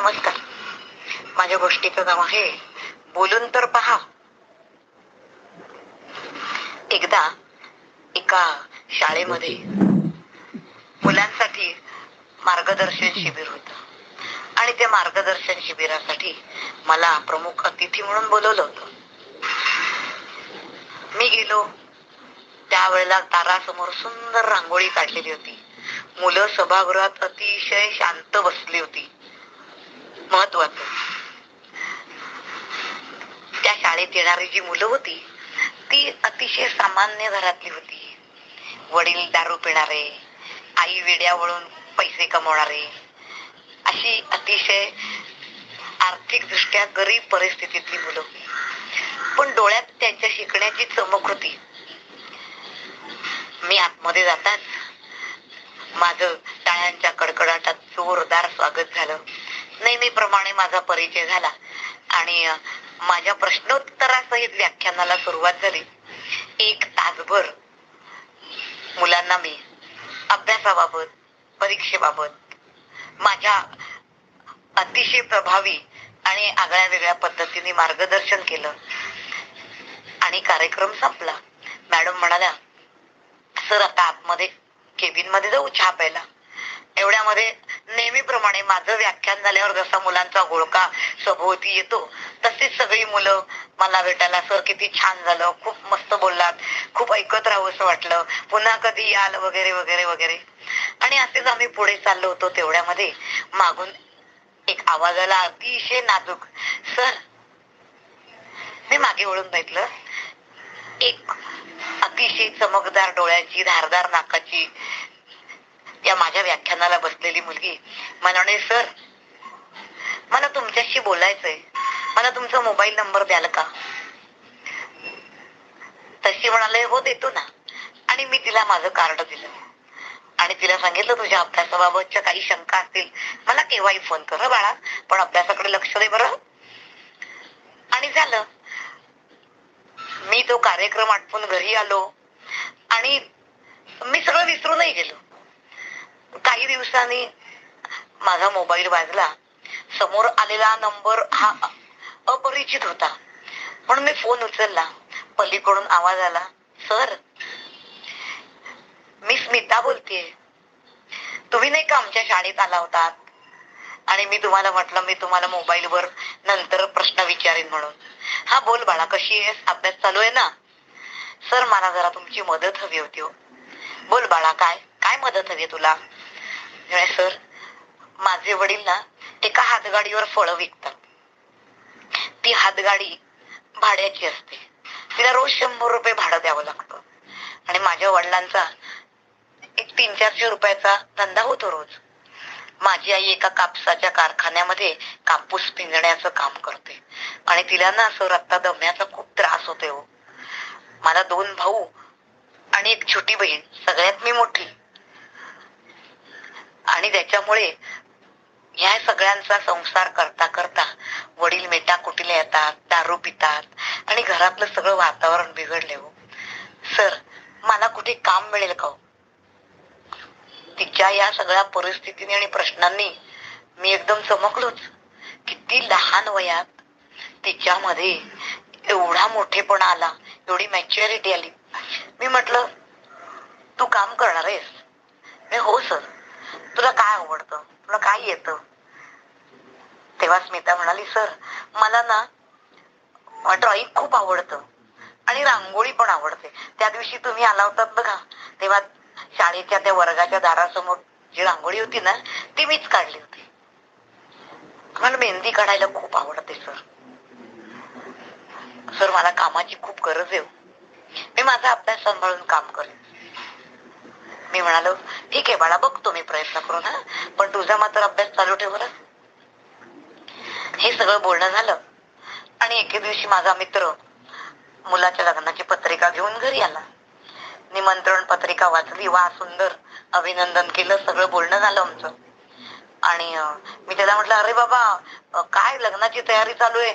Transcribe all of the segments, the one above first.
नमस्कार. माझ्या गोष्टीचं नाव आहे बोलून तर पहा. एकदा एका शाळेमध्ये मुलांसाठी मार्गदर्शन शिबिर होत. आणि त्या मार्गदर्शन शिबिरासाठी मला प्रमुख अतिथी म्हणून बोलवलं होतं. मी गेलो. त्यावेळेला तारासमोर सुंदर रांगोळी काढलेली होती. मुलं सभागृहात अतिशय शांत बसली होती. महत्वाचं. त्या शाळेत येणारी जी मुलं होती ती अतिशय सामान्य घरातली होती. वडील दारू पिणारे आई वेड्यावळून पैसे कमवणारे अशी अतिशय आर्थिक दृष्ट्या गरीब परिस्थितीतली मुलं पण डोळ्यात त्यांच्या शिकण्याची चमक होती. मी आतमध्ये जाताच माझं टाळ्यांच्या कडकडाटात जोरदार स्वागत झालं. नेहमीप्रमाणे माझा परिचय झाला. आणि माझ्या प्रश्नोत्तरासहित व्याख्यानाला सुरुवात झाली. एक तासभर मुलांना मी अभ्यासाबाबत परीक्षेबाबत माझ्या अतिशय प्रभावी आणि आगळ्या वेगळ्या पद्धतीने मार्गदर्शन केलं. आणि कार्यक्रम संपला. मॅडम म्हणाल्या सर आता आतमध्ये केबिनमध्ये जाऊ चहा प्यायला. एवढ्यामध्ये नेहमीप्रमाणे माझं व्याख्यान झाल्यावर जसा मुलांचा गोळका सभोवती येतो तशीच सगळी मुलं मला भेटायला सर किती छान झालं खूप मस्त बोललात खूप ऐकत राहू असं वाटलं पुन्हा कधी याल? वगैरे वगैरे वगैरे. आणि असेच आम्ही पुढे चाललो होतो तेवढ्यामध्ये. मागून एक आवाजाला अतिशय नाजूक. सर मी मागे वळून बघितलं. एक अतिशय चमकदार डोळ्याची धारदार नाकाची या माझ्या व्याख्यानाला बसलेली मुलगी म्हणाले सर मला तुमच्याशी बोलायचंय. मला तुमचा मोबाईल नंबर द्याल का? तशी म्हणाले हो देतो ना. आणि मी तिला माझं कार्ड दिलं. आणि तिला सांगितलं तुझ्या अभ्यासाबाबतच्या काही शंका असतील मला केव्हाही फोन कर बाळा. पण अभ्यासाकडे लक्ष दे बरं. आणि झालं. मी तो कार्यक्रम आटपून घरी आलो. आणि मी सगळं विसरूनही गेलो. काही दिवसांनी माझा मोबाईल वाजला. समोर आलेला नंबर हा अपरिचित होता. म्हणून मी फोन उचलला. पलीकडून आवाज आला सर मी स्मिता बोलतेय. तुम्ही नाही का आमच्या शाळेत आला होतात? आणि मी तुम्हाला म्हटलं मी तुम्हाला मोबाईलवर नंतर प्रश्न विचारेन म्हणून. हा बोल बाळा कशी आहेस? अभ्यास चालू आहे ना? सर मला जरा तुमची मदत हवी होती हो. बोल बाळा काय? काय मदत हवी तुला? सर. माझे वडील ना एका हातगाडीवर फळं विकतात. ती हातगाडी भाड्याची असते. तिला रोज शंभर रुपये भाडं द्यावं लागतं. आणि माझ्या वडिलांचा एक तीन चारशे रुपयाचा धंदा होतो रोज. माझी आई एका कापसाच्या कारखान्यामध्ये कापूस पिंजण्याचं काम करते. आणि तिला ना असं रक्ता दमण्याचा खूप त्रास होतो हो. मला दोन भाऊ आणि एक छोटी बहीण सगळ्यात मी मोठी. आणि त्याच्यामुळे ह्या सगळ्यांचा संसार करता करता वडील मेटा कुटीला येतात दारू पितात आणि घरातलं सगळं वातावरण बिघडले हो. सर मला कुठे काम मिळेल का हो? तिच्या या सगळ्या परिस्थितीने आणि प्रश्नांनी मी एकदम चमकलोच. किती लहान वयात तिच्यामध्ये एवढा मोठेपणा आला एवढी मॅच्युरिटी आली. मी म्हटलं तू काम करणार आहेस? मी हो सर. तुला काय आवडतं? तुला काय येतं? तेव्हा स्मिता म्हणाली सर मला ना ड्रॉइंग खूप आवडतं आणि रांगोळी पण आवडते. त्या दिवशी तुम्ही आला होतात बघा तेव्हा शाळेच्या त्या वर्गाच्या दारासमोर जी रांगोळी होती ना ती मीच काढली होती. मला मेहंदी काढायला खूप आवडते सर. सर मला कामाची खूप गरज आहे हो. मी माझा अभ्यास सांभाळून काम करेन. मी म्हणालो ठीक आहे बाळा बघतो मी प्रयत्न करून हा. पण तुझा मात्र अभ्यास चालू ठेव हे सगळं बोलणं झालं. आणि एके दिवशी माझा मित्र मुलाच्या लग्नाची पत्रिका घेऊन घरी आला. निमंत्रण पत्रिका वाचली वा सुंदर अभिनंदन केलं सगळं बोलणं झालं आमचं. आणि मी त्याला म्हटलं अरे बाबा काय लग्नाची तयारी चालू आहे?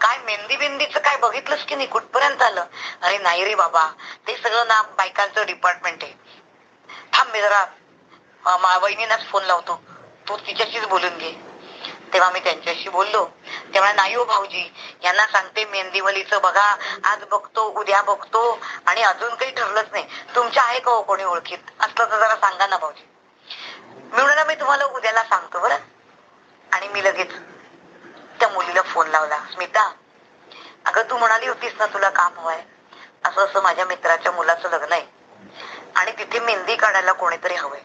काय मेहंदी बिंदीचं काय बघितलंस की नाही? कुठपर्यंत आलं? अरे नाही रे बाबा ते सगळं ना बायकांचं डिपार्टमेंट आहे. थांब मी जरा. वहिनीनाच फोन लावतो. तू तिच्याशीच बोलून घे. तेव्हा मी त्यांच्याशी बोललो. तेव्हा नाही हो भाऊजी यांना सांगते मेहंदीवलीचं बघा आज बघतो उद्या बघतो. आणि अजून काही ठरलंच नाही. तुमच्या आहे का हो कोणी ओळखीत? असलं तर जरा सांगा ना भाऊजी. मिळून मी तुम्हाला उद्याला सांगतो बरं. आणि मी लगेच त्या मुलीला फोन लावला. स्मिता अगं तू म्हणाली होतीस ना तुला काम हवंय असं असं माझ्या मित्राच्या मुलाचं लग्न आहे. आणि तिथे मेहंदी काढायला कोणीतरी हवंय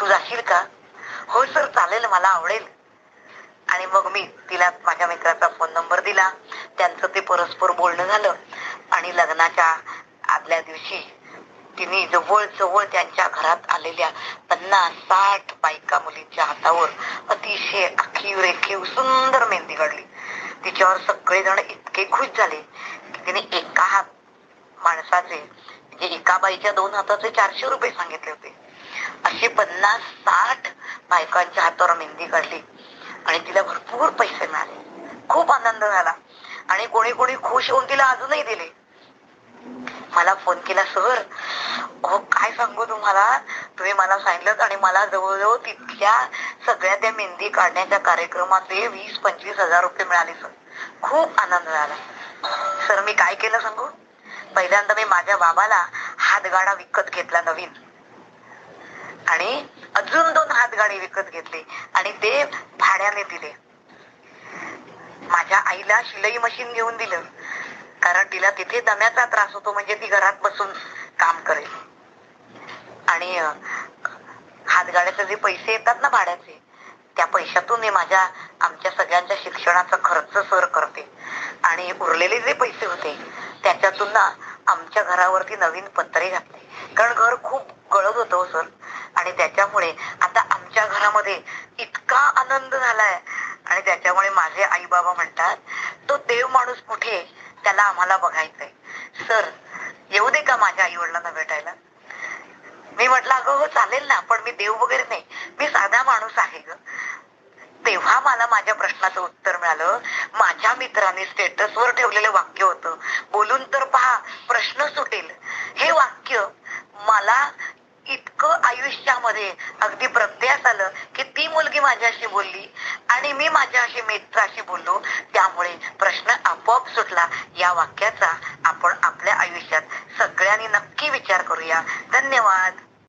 तू जाशील का? हो सर चालेल मला आवडेल. आणि मग मी तिला माझ्या मित्राचा फोन नंबर दिला. त्यांचं ते परस्पर बोलणं झालं. आणि लग्नाच्या आदल्या दिवशी तिने जवळ जवळ त्यांच्या घरात आलेल्या पन्नास साठ बायका मुलींच्या हातावर अतिशय आखीव रेखीव सुंदर मेहंदी काढली. तिच्यावर सगळेजण इतके खुश झाले की तिने एका हात माणसाचे म्हणजे एका बाईच्या दोन हाताचे चारशे रुपये सांगितले होते. अशी पन्नास साठ बायकांच्या हातावर मेहंदी काढली. आणि तिला भरपूर पैसे मिळाले. खूप आनंद झाला. आणि कोणी कोणी खुश होऊन तिला अजूनही दिले. मला फोन केला सर अहो काय सांगू तुम्हाला? तुम्ही मला सांगितलं आणि मला जवळजवळ तिथल्या सगळ्या त्या मेहंदी काढण्याच्या कार्यक्रमाचे वीस पंचवीस हजार रुपये मिळाले सर. खूप आनंद झाला. सर मी काय केलं सांगू? पहिल्यांदा मी माझ्या बाबाला हातगाडा विकत घेतला नवीन. आणि अजून दोन हातगाडे विकत घेतले आणि ते भाड्याने दिले. माझ्या आईला शिलाई मशीन घेऊन दिलं. कारण तिला तिथे दम्याचा त्रास होतो म्हणजे ती घरात बसून काम करेल. आणि हातगाड्याचे जे पैसे येतात ना भाड्याचे त्या पैशातून मी माझ्या आमच्या सगळ्यांच्या शिक्षणाचा खर्च सर करते. आणि उरलेले जे पैसे होते त्याच्यातून ना आमच्या घरावरती नवीन पत्रे घातले. कारण घर खूप गळत होतं हो सर. आणि त्याच्यामुळे आता आमच्या घरामध्ये इतका आनंद झालाय. आणि त्याच्यामुळे माझे आई बाबा म्हणतात तो देव माणूस कुठे त्याला आम्हाला बघायचंय. सर येऊ दे का माझ्या आई वडिलांना भेटायला? मी म्हटलं अगं हो चालेल ना पण मी देव वगैरे नाही. मी साधा माणूस आहे ग. प्रश्नाचं उत्तर मिळालं. माझ्या मित्राने स्टेटसवर ठेवलेलं वाक्य होतं. बोलून तर पहा प्रश्न सुटेल. हे वाक्य मला इतकं आयुष्यामध्ये अगदी प्रत्ययास आलं की ती मुलगी माझ्याशी बोलली आणि मी माझ्याशी मित्राशी बोललो. त्यामुळे प्रश्न आपोआप सुटला. या वाक्याचा आपण आपल्या आयुष्यात सगळ्यांनी नक्की विचार करूया. धन्यवाद.